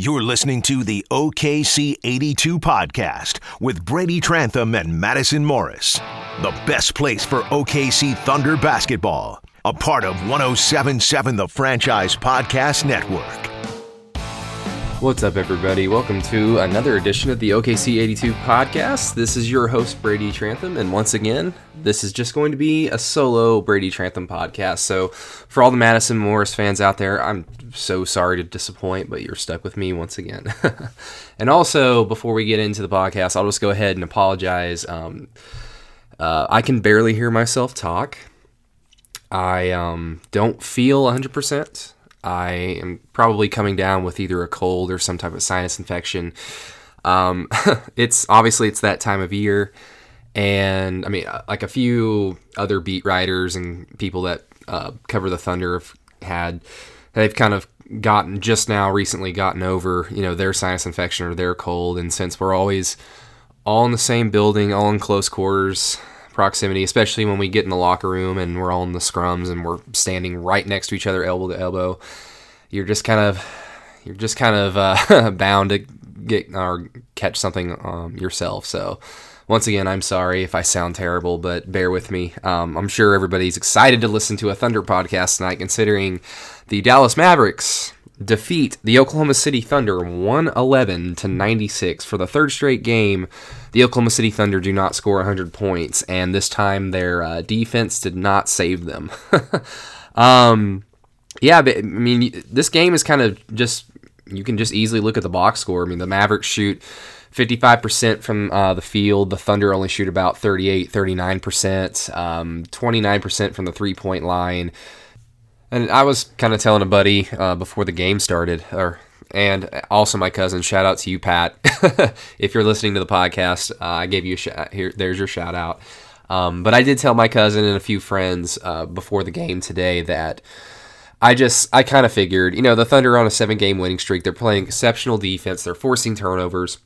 You're listening to the OKC 82 podcast with Brady Trantham and Madison Morris. The best place for OKC Thunder basketball. A part of 1077 The Franchise Podcast Network. What's up, everybody? Welcome to another edition of the OKC 82 podcast. This is your host, Brady Trantham, and once again, this is just going to be a solo Brady Trantham podcast. So, for all the Madison Morris fans out there, I'm so sorry to disappoint, but you're stuck with me once again. and also, before we get into the podcast, I'll just go ahead and apologize. Um, uh, I can barely hear myself talk. I um, don't feel 100%. I am probably coming down with either a cold or some type of sinus infection. Um, it's obviously it's that time of year, and I mean, uh, like a few other beat writers and people that uh, cover the Thunder have had, they've kind of gotten just now recently gotten over you know their sinus infection or their cold, and since we're always all in the same building, all in close quarters proximity, especially when we get in the locker room and we're all in the scrums and we're standing right next to each other, elbow to elbow. You're just kind of you're just kind of uh, bound to get or catch something um, yourself. So once again, I'm sorry if I sound terrible, but bear with me. Um, I'm sure everybody's excited to listen to a Thunder podcast tonight, considering the Dallas Mavericks defeat the Oklahoma City Thunder 111 to 96 for the third straight game. The Oklahoma City Thunder do not score 100 points, and this time their uh, defense did not save them. um, yeah, but I mean, this game is kind of just you can just easily look at the box score. I mean, the Mavericks shoot 55% from uh, the field. The Thunder only shoot about 38, 39%, um, 29% from the three point line. And I was kind of telling a buddy uh, before the game started, or and also my cousin. Shout out to you, Pat. if you're listening to the podcast, uh, I gave you a shout. Here, there's your shout out. Um, but I did tell my cousin and a few friends uh, before the game today that I just I kind of figured, you know, the Thunder on a seven game winning streak. They're playing exceptional defense. They're forcing turnovers.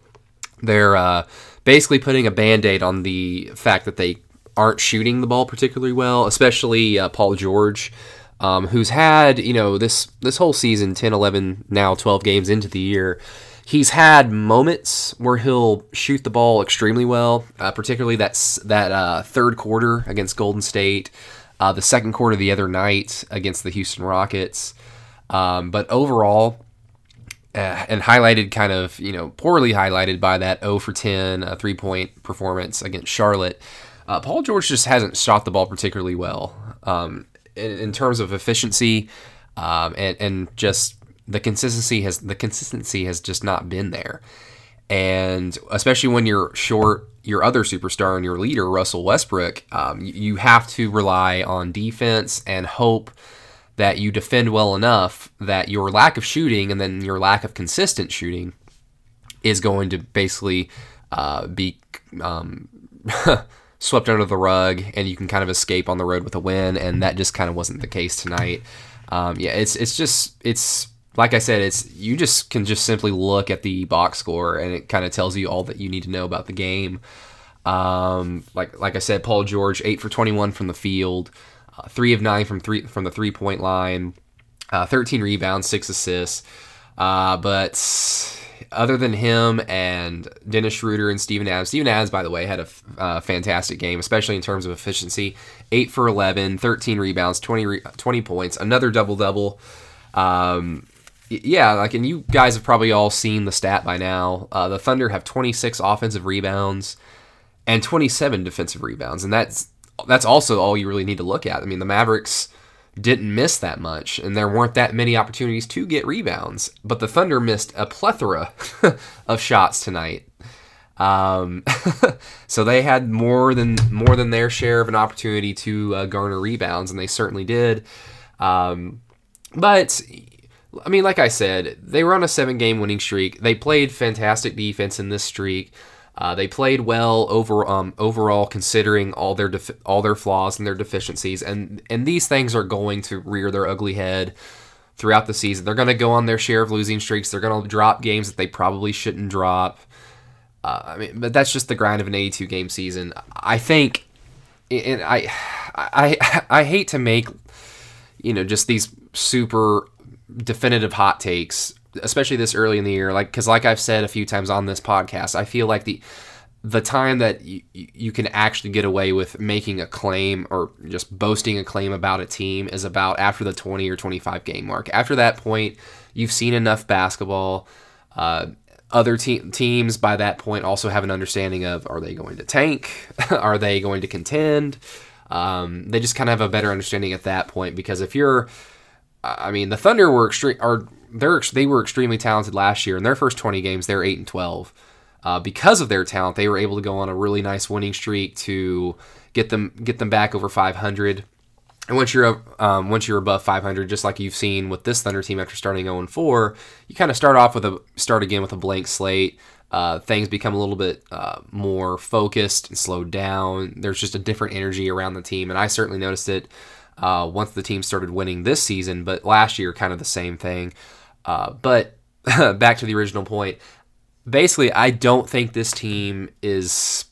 They're uh, basically putting a band aid on the fact that they aren't shooting the ball particularly well, especially uh, Paul George um, who's had you know this this whole season 10 11 now 12 games into the year he's had moments where he'll shoot the ball extremely well uh, particularly that's that uh, third quarter against golden state uh, the second quarter the other night against the houston rockets. Um, but overall uh, and highlighted kind of you know poorly highlighted by that 0 for 10 uh, three point performance against charlotte uh, paul george just hasn't shot the ball particularly well. Um, in, in terms of efficiency um, and and just the consistency has the consistency has just not been there. And especially when you're short your other superstar and your leader, Russell Westbrook, um, you, have to rely on defense and hope that you defend well enough that your lack of shooting and then your lack of consistent shooting is going to basically uh, be um, swept under the rug and you can kind of escape on the road with a win. And that just kind of wasn't the case tonight. Um, yeah, it's it's just it's like I said, it's you just can just simply look at the box score and it kind of tells you all that you need to know about the game. Um, like like I said, Paul George eight for twenty one from the field, uh, three of nine from three from the three point line, uh, thirteen rebounds, six assists. Uh, but other than him and Dennis Schroeder and Steven Adams, Steven Adams, by the way, had a uh, fantastic game, especially in terms of efficiency. 8 for 11, 13 rebounds, 20, re- 20 points, another double double. Um, yeah, like, and you guys have probably all seen the stat by now. Uh, the Thunder have 26 offensive rebounds and 27 defensive rebounds, and that's that's also all you really need to look at. I mean, the Mavericks didn't miss that much, and there weren't that many opportunities to get rebounds. But the Thunder missed a plethora of shots tonight. Um, so they had more than more than their share of an opportunity to uh, garner rebounds, and they certainly did. Um, but I mean, like I said, they were on a seven-game winning streak. They played fantastic defense in this streak. Uh, they played well over um, overall, considering all their defi- all their flaws and their deficiencies, and and these things are going to rear their ugly head throughout the season. They're going to go on their share of losing streaks. They're going to drop games that they probably shouldn't drop. Uh, I mean, but that's just the grind of an 82 game season. I think, and I, I, I hate to make, you know, just these super definitive hot takes especially this early in the year. Like, because like I've said a few times on this podcast, I feel like the the time that you, you can actually get away with making a claim or just boasting a claim about a team is about after the 20 or 25 game mark. After that point, you've seen enough basketball. Uh, other te- teams by that point also have an understanding of are they going to tank? are they going to contend? Um, they just kind of have a better understanding at that point because if you're, I mean, the Thunder were extreme, are they're they were extremely talented last year. In their first 20 games, they're eight and 12 uh, because of their talent, they were able to go on a really nice winning streak to get them get them back over 500. And once you're um, once you're above 500, just like you've seen with this Thunder team after starting 0 4, you kind of start off with a start again with a blank slate. Uh, things become a little bit uh, more focused and slowed down. There's just a different energy around the team, and I certainly noticed it uh, once the team started winning this season. But last year, kind of the same thing. Uh, but back to the original point, basically, I don't think this team is.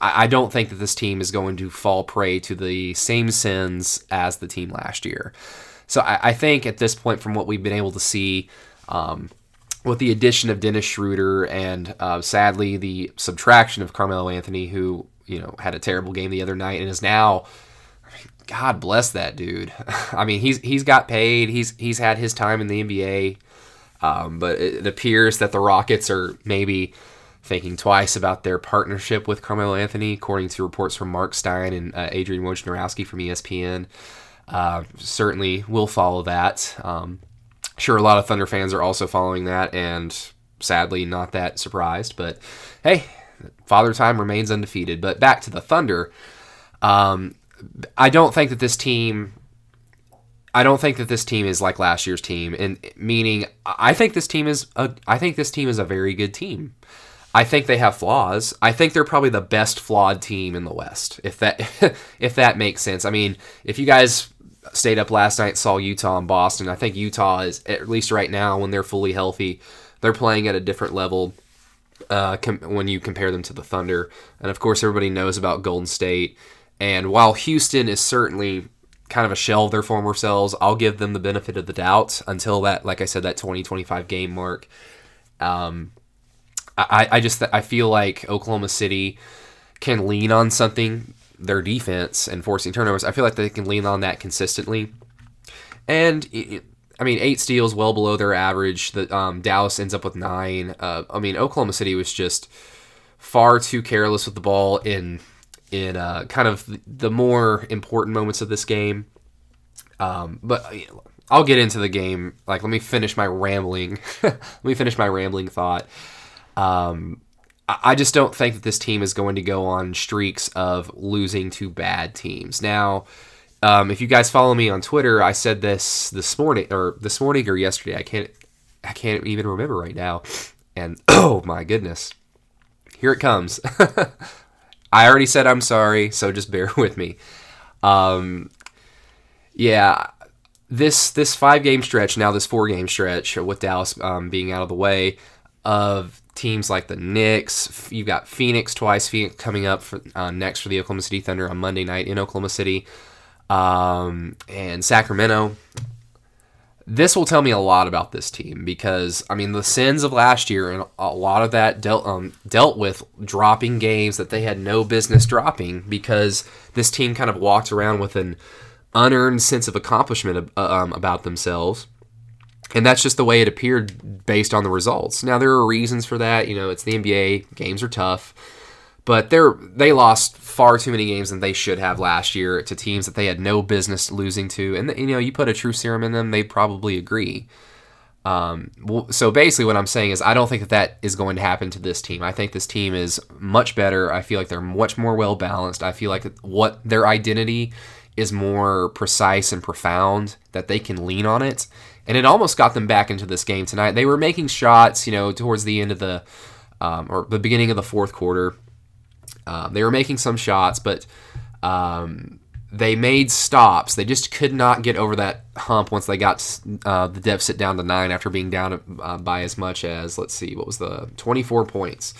I don't think that this team is going to fall prey to the same sins as the team last year. So I, I think at this point, from what we've been able to see, um, with the addition of Dennis Schroeder and uh, sadly the subtraction of Carmelo Anthony, who you know had a terrible game the other night and is now, God bless that dude. I mean he's he's got paid. He's he's had his time in the NBA. Um, but it appears that the Rockets are maybe thinking twice about their partnership with Carmelo Anthony, according to reports from Marc Stein and uh, Adrian Wojnarowski from ESPN. Uh, certainly will follow that. Um, sure, a lot of Thunder fans are also following that, and sadly, not that surprised. But hey, Father Time remains undefeated. But back to the Thunder. Um, I don't think that this team I don't think that this team is like last year's team, and meaning I think this team is a I think this team is a very good team. I think they have flaws. I think they're probably the best flawed team in the West, if that if that makes sense. I mean, if you guys stayed up last night saw Utah and Boston, I think Utah is at least right now when they're fully healthy, they're playing at a different level uh, com- when you compare them to the Thunder. And of course, everybody knows about Golden State. And while Houston is certainly kind of a shell of their former selves. I'll give them the benefit of the doubt until that, like I said, that 2025 game mark. Um, I, I just I feel like Oklahoma City can lean on something, their defense and forcing turnovers. I feel like they can lean on that consistently. And I mean, eight steals, well below their average. The um, Dallas ends up with nine. Uh, I mean, Oklahoma City was just far too careless with the ball in in uh, kind of the more important moments of this game. Um, but uh, I'll get into the game. Like, let me finish my rambling. let me finish my rambling thought. Um, I just don't think that this team is going to go on streaks of losing to bad teams. Now, um, if you guys follow me on Twitter, I said this this morning or this morning or yesterday. I can't I can't even remember right now. And oh my goodness, here it comes. I already said I'm sorry, so just bear with me. Um, yeah, this this five game stretch now, this four game stretch with Dallas um, being out of the way of teams like the Knicks. You've got Phoenix twice. Phoenix coming up for, uh, next for the Oklahoma City Thunder on Monday night in Oklahoma City, um, and Sacramento this will tell me a lot about this team because I mean the sins of last year and a lot of that dealt um, dealt with dropping games that they had no business dropping because this team kind of walked around with an unearned sense of accomplishment uh, um, about themselves. And that's just the way it appeared based on the results. Now there are reasons for that. You know, it's the NBA. Games are tough but they're they lost far too many games than they should have last year to teams that they had no business losing to. And you know, you put a true serum in them, they probably agree. Um, so basically, what I'm saying is, I don't think that that is going to happen to this team. I think this team is much better. I feel like they're much more well balanced. I feel like what their identity is more precise and profound that they can lean on it. And it almost got them back into this game tonight. They were making shots, you know, towards the end of the um, or the beginning of the fourth quarter um, they were making some shots, but um, they made stops. They just could not get over that hump once they got uh, the deficit down to nine after being down uh, by as much as, let's see, what was the 24 points.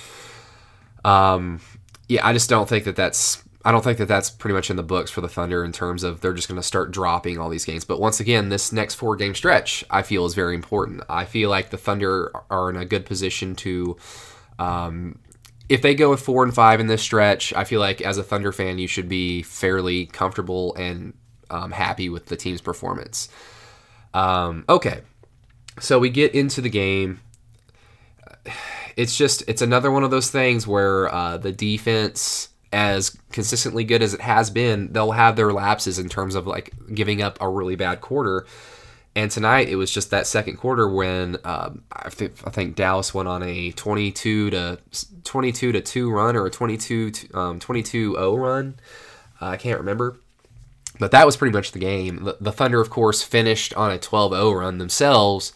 Um, yeah, I just don't think that that's I don't think that that's pretty much in the books for the Thunder in terms of they're just going to start dropping all these games. But once again, this next four game stretch I feel is very important. I feel like the Thunder are in a good position to, um, if they go with four and five in this stretch, I feel like as a Thunder fan, you should be fairly comfortable and um, happy with the team's performance. Um, okay, so we get into the game. It's just it's another one of those things where uh, the defense as consistently good as it has been, they'll have their lapses in terms of like giving up a really bad quarter. And tonight it was just that second quarter when um, I, think, I, think, Dallas went on a 22 to 22 to 2 run or a 22 to, um, 22 0 run. Uh, I can't remember. But that was pretty much the game. The, the Thunder, of course, finished on a 12 0 run themselves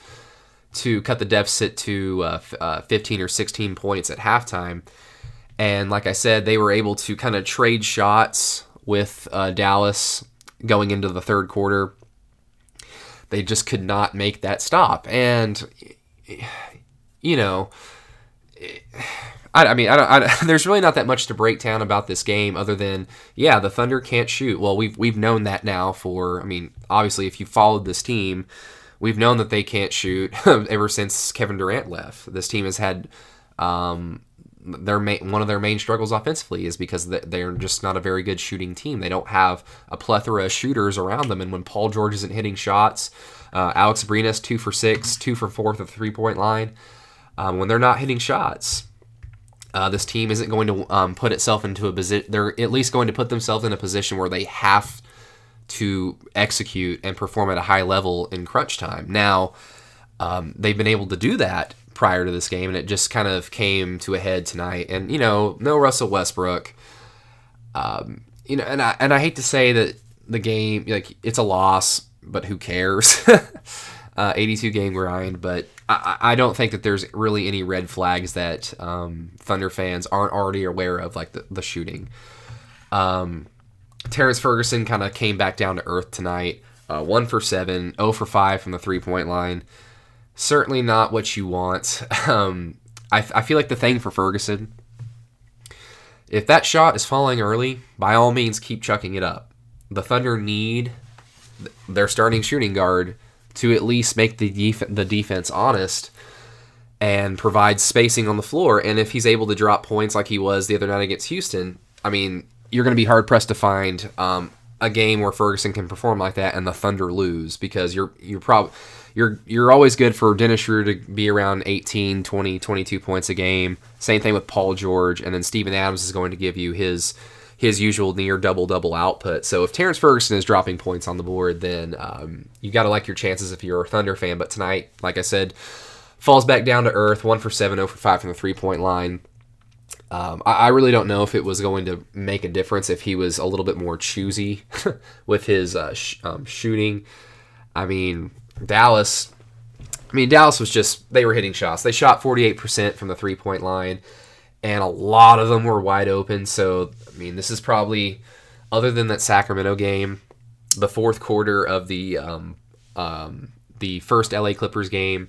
to cut the deficit to uh, uh, 15 or 16 points at halftime. And like I said, they were able to kind of trade shots with uh, Dallas going into the third quarter. They just could not make that stop. And, you know, I, I mean, I don't, I, there's really not that much to break down about this game other than, yeah, the Thunder can't shoot. Well, we've, we've known that now for, I mean, obviously, if you followed this team, we've known that they can't shoot ever since Kevin Durant left. This team has had um, their main, one of their main struggles offensively is because they're just not a very good shooting team. They don't have a plethora of shooters around them, and when Paul George isn't hitting shots, uh, Alex Abrines two for six, two for four at the three point line. Um, when they're not hitting shots, uh, this team isn't going to um, put itself into a position. They're at least going to put themselves in a position where they have to execute and perform at a high level in crunch time. Now, um, they've been able to do that prior to this game, and it just kind of came to a head tonight. And you know, no Russell Westbrook. Um, you know, and I and I hate to say that the game like it's a loss, but who cares? uh, 82 game grind, but I, I don't think that there's really any red flags that um, Thunder fans aren't already aware of, like the, the shooting. Um, Terrance Ferguson kind of came back down to earth tonight. Uh, one for seven, 0 for five from the three point line certainly not what you want. Um, I, I feel like the thing for Ferguson, if that shot is falling early, by all means keep chucking it up. The Thunder need their starting shooting guard to at least make the def- the defense honest and provide spacing on the floor. And if he's able to drop points like he was the other night against Houston, I mean, you're going to be hard pressed to find um, a game where Ferguson can perform like that and the Thunder lose because you're you're probably you're you're always good for Dennis Schroeder to be around 18, 20, 22 points a game. Same thing with Paul George, and then Steven Adams is going to give you his his usual near double double output. So if Terrance Ferguson is dropping points on the board, then um, you got to like your chances if you're a Thunder fan. But tonight, like I said, falls back down to earth. One for seven, 0 for five from the three point line. Um, I, I, really don't know if it was going to make a difference if he was a little bit more choosy with his uh, sh- um, shooting. I mean, Dallas, I mean, Dallas was just, they were hitting shots. They shot 48% from the three point line, and a lot of them were wide open. So, I mean, this is probably, other than that Sacramento game, the fourth quarter of the um, um, the first LA Clippers game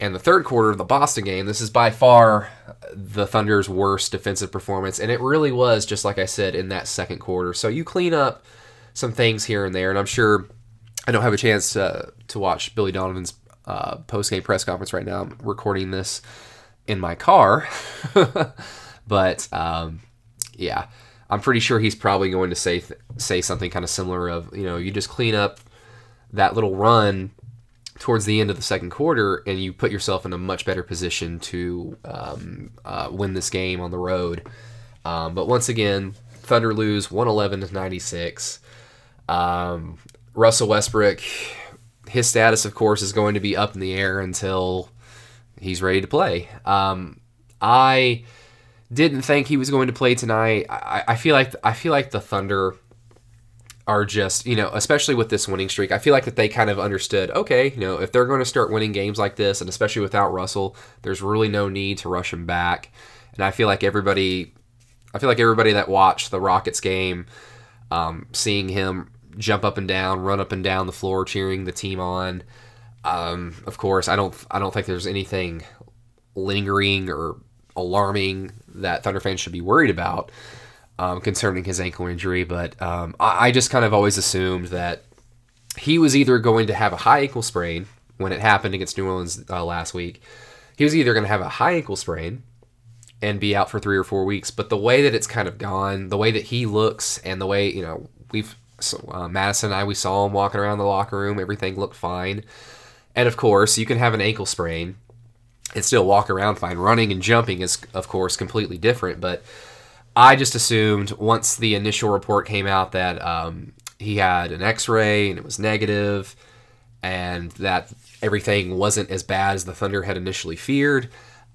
and the third quarter of the Boston game. This is by far the Thunder's worst defensive performance, and it really was just like I said in that second quarter. So you clean up some things here and there, and I'm sure I don't have a chance to, to watch Billy Donovan's uh, post game press conference right now. I'm recording this in my car, but um, yeah, I'm pretty sure he's probably going to say th- say something kind of similar of you know you just clean up that little run towards the end of the second quarter and you put yourself in a much better position to um, uh, win this game on the road. Um, but once again, Thunder lose 111 to 96. Um, Russell Westbrook, his status, of course, is going to be up in the air until he's ready to play. Um, I didn't think he was going to play tonight. I, I feel like I feel like the Thunder are just you know, especially with this winning streak. I feel like that they kind of understood. Okay, you know, if they're going to start winning games like this, and especially without Russell, there's really no need to rush him back. And I feel like everybody, I feel like everybody that watched the Rockets game, um, seeing him jump up and down, run up and down the floor, cheering the team on. Um, of course, I don't I don't think there's anything lingering or alarming that Thunder fans should be worried about. um, concerning his ankle injury, but um, I, I just kind of always assumed that he was either going to have a high ankle sprain when it happened against New Orleans uh, last week. He was either going to have a high ankle sprain and be out for three or four weeks. But the way that it's kind of gone, the way that he looks, and the way you know we've so, uh, Madison and I we saw him walking around the locker room, everything looked fine. And of course, you can have an ankle sprain and still walk around fine. Running and jumping is of course completely different, but I just assumed once the initial report came out that um, he had an X-ray and it was negative, and that everything wasn't as bad as the Thunder had initially feared.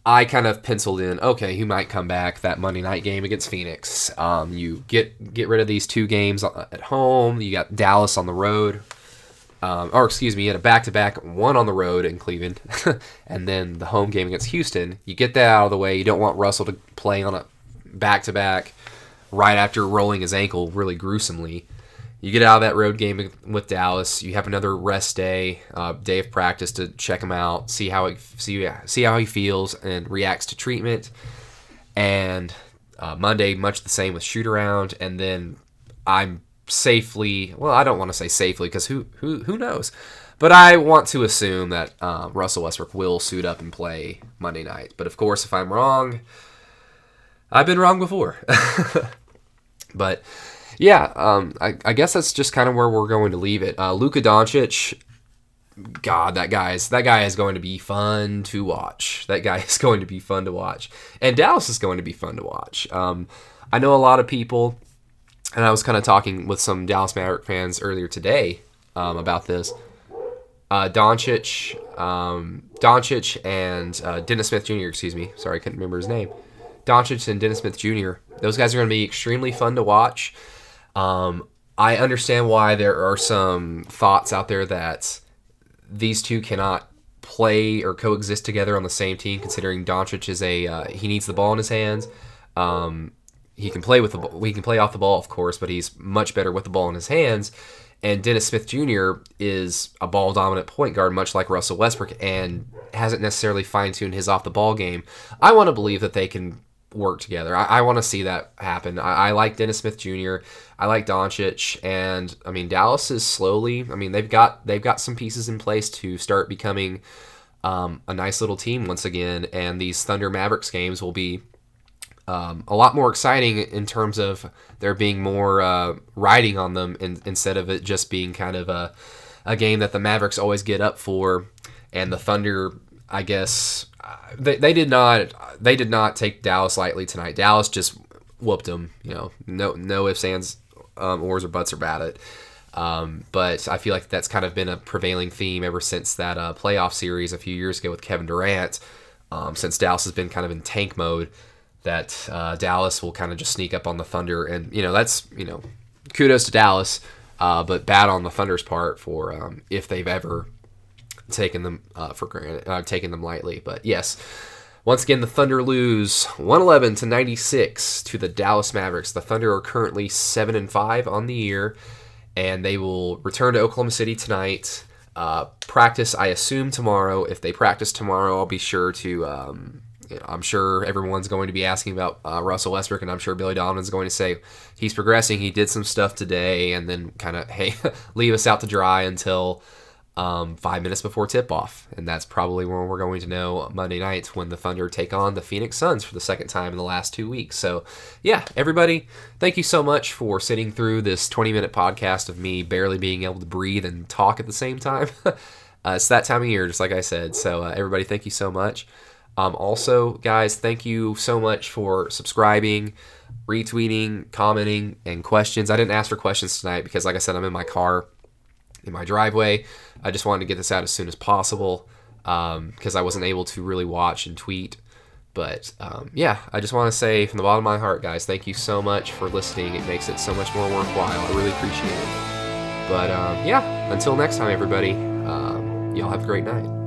I kind of penciled in, okay, he might come back that Monday night game against Phoenix. Um, you get get rid of these two games at home. You got Dallas on the road, um, or excuse me, you had a back to back, one on the road in Cleveland, and then the home game against Houston. You get that out of the way. You don't want Russell to play on a back to back right after rolling his ankle really gruesomely. You get out of that road game with Dallas. You have another rest day, uh, day of practice to check him out, see how he see see how he feels and reacts to treatment. And uh, Monday, much the same with shoot around, and then I'm safely. Well, I don't want to say safely because who who who knows, but I want to assume that uh, Russell Westbrook will suit up and play Monday night. But of course, if I'm wrong, I've been wrong before. but yeah, um, I, I, guess that's just kind of where we're going to leave it. Uh, Luka Doncic, God, that guy's that guy is going to be fun to watch. That guy is going to be fun to watch, and Dallas is going to be fun to watch. Um, I know a lot of people, and I was kind of talking with some Dallas Maverick fans earlier today um, about this. Uh, Doncic, um, Doncic, and uh, Dennis Smith Jr. Excuse me, sorry, I couldn't remember his name. Doncic and Dennis Smith Jr. Those guys are going to be extremely fun to watch. Um, I understand why there are some thoughts out there that these two cannot play or coexist together on the same team. Considering Doncic is a uh, he needs the ball in his hands. Um, he can play with the. He can play off the ball, of course, but he's much better with the ball in his hands. And Dennis Smith Jr. is a ball dominant point guard, much like Russell Westbrook, and hasn't necessarily fine tuned his off the ball game. I want to believe that they can work together. I, I want to see that happen. I, I, like Dennis Smith Jr. I like Doncic, and I mean Dallas is slowly. I mean they've got they've got some pieces in place to start becoming um, a nice little team once again. And these Thunder Mavericks games will be um, a lot more exciting in terms of there being more uh, riding on them in, instead of it just being kind of a a game that the Mavericks always get up for, and the Thunder I guess they, they did not they did not take Dallas lightly tonight. Dallas just whooped them. You know, no no ifs ands um, ors or buts about it. Um, but I feel like that's kind of been a prevailing theme ever since that uh, playoff series a few years ago with Kevin Durant. Um, since Dallas has been kind of in tank mode, that uh, Dallas will kind of just sneak up on the Thunder, and you know that's you know kudos to Dallas, uh, but bad on the Thunder's part for um, if they've ever taking them uh, for granted, uh, taking them lightly. But yes, once again, the Thunder lose 111 to 96 to the Dallas Mavericks. The Thunder are currently seven and five on the year, and they will return to Oklahoma City tonight. Uh, practice, I assume tomorrow. If they practice tomorrow, I'll be sure to. Um, I'm sure everyone's going to be asking about uh, Russell Westbrook, and I'm sure Billy Donovan's going to say he's progressing. He did some stuff today, and then kind of hey, leave us out to dry until um, five minutes before tip off. And that's probably when we're going to know Monday night when the Thunder take on the Phoenix Suns for the second time in the last two weeks. So, yeah, everybody, thank you so much for sitting through this 20 minute podcast of me barely being able to breathe and talk at the same time. uh, it's that time of year, just like I said. So, uh, everybody, thank you so much. Um, also, guys, thank you so much for subscribing, retweeting, commenting, and questions. I didn't ask for questions tonight because, like I said, I'm in my car in my driveway. I just wanted to get this out as soon as possible because um, I wasn't able to really watch and tweet. But um, yeah, I just want to say from the bottom of my heart, guys, thank you so much for listening. It makes it so much more worthwhile. I really appreciate it. But um, yeah, until next time, everybody, um, y'all have a great night.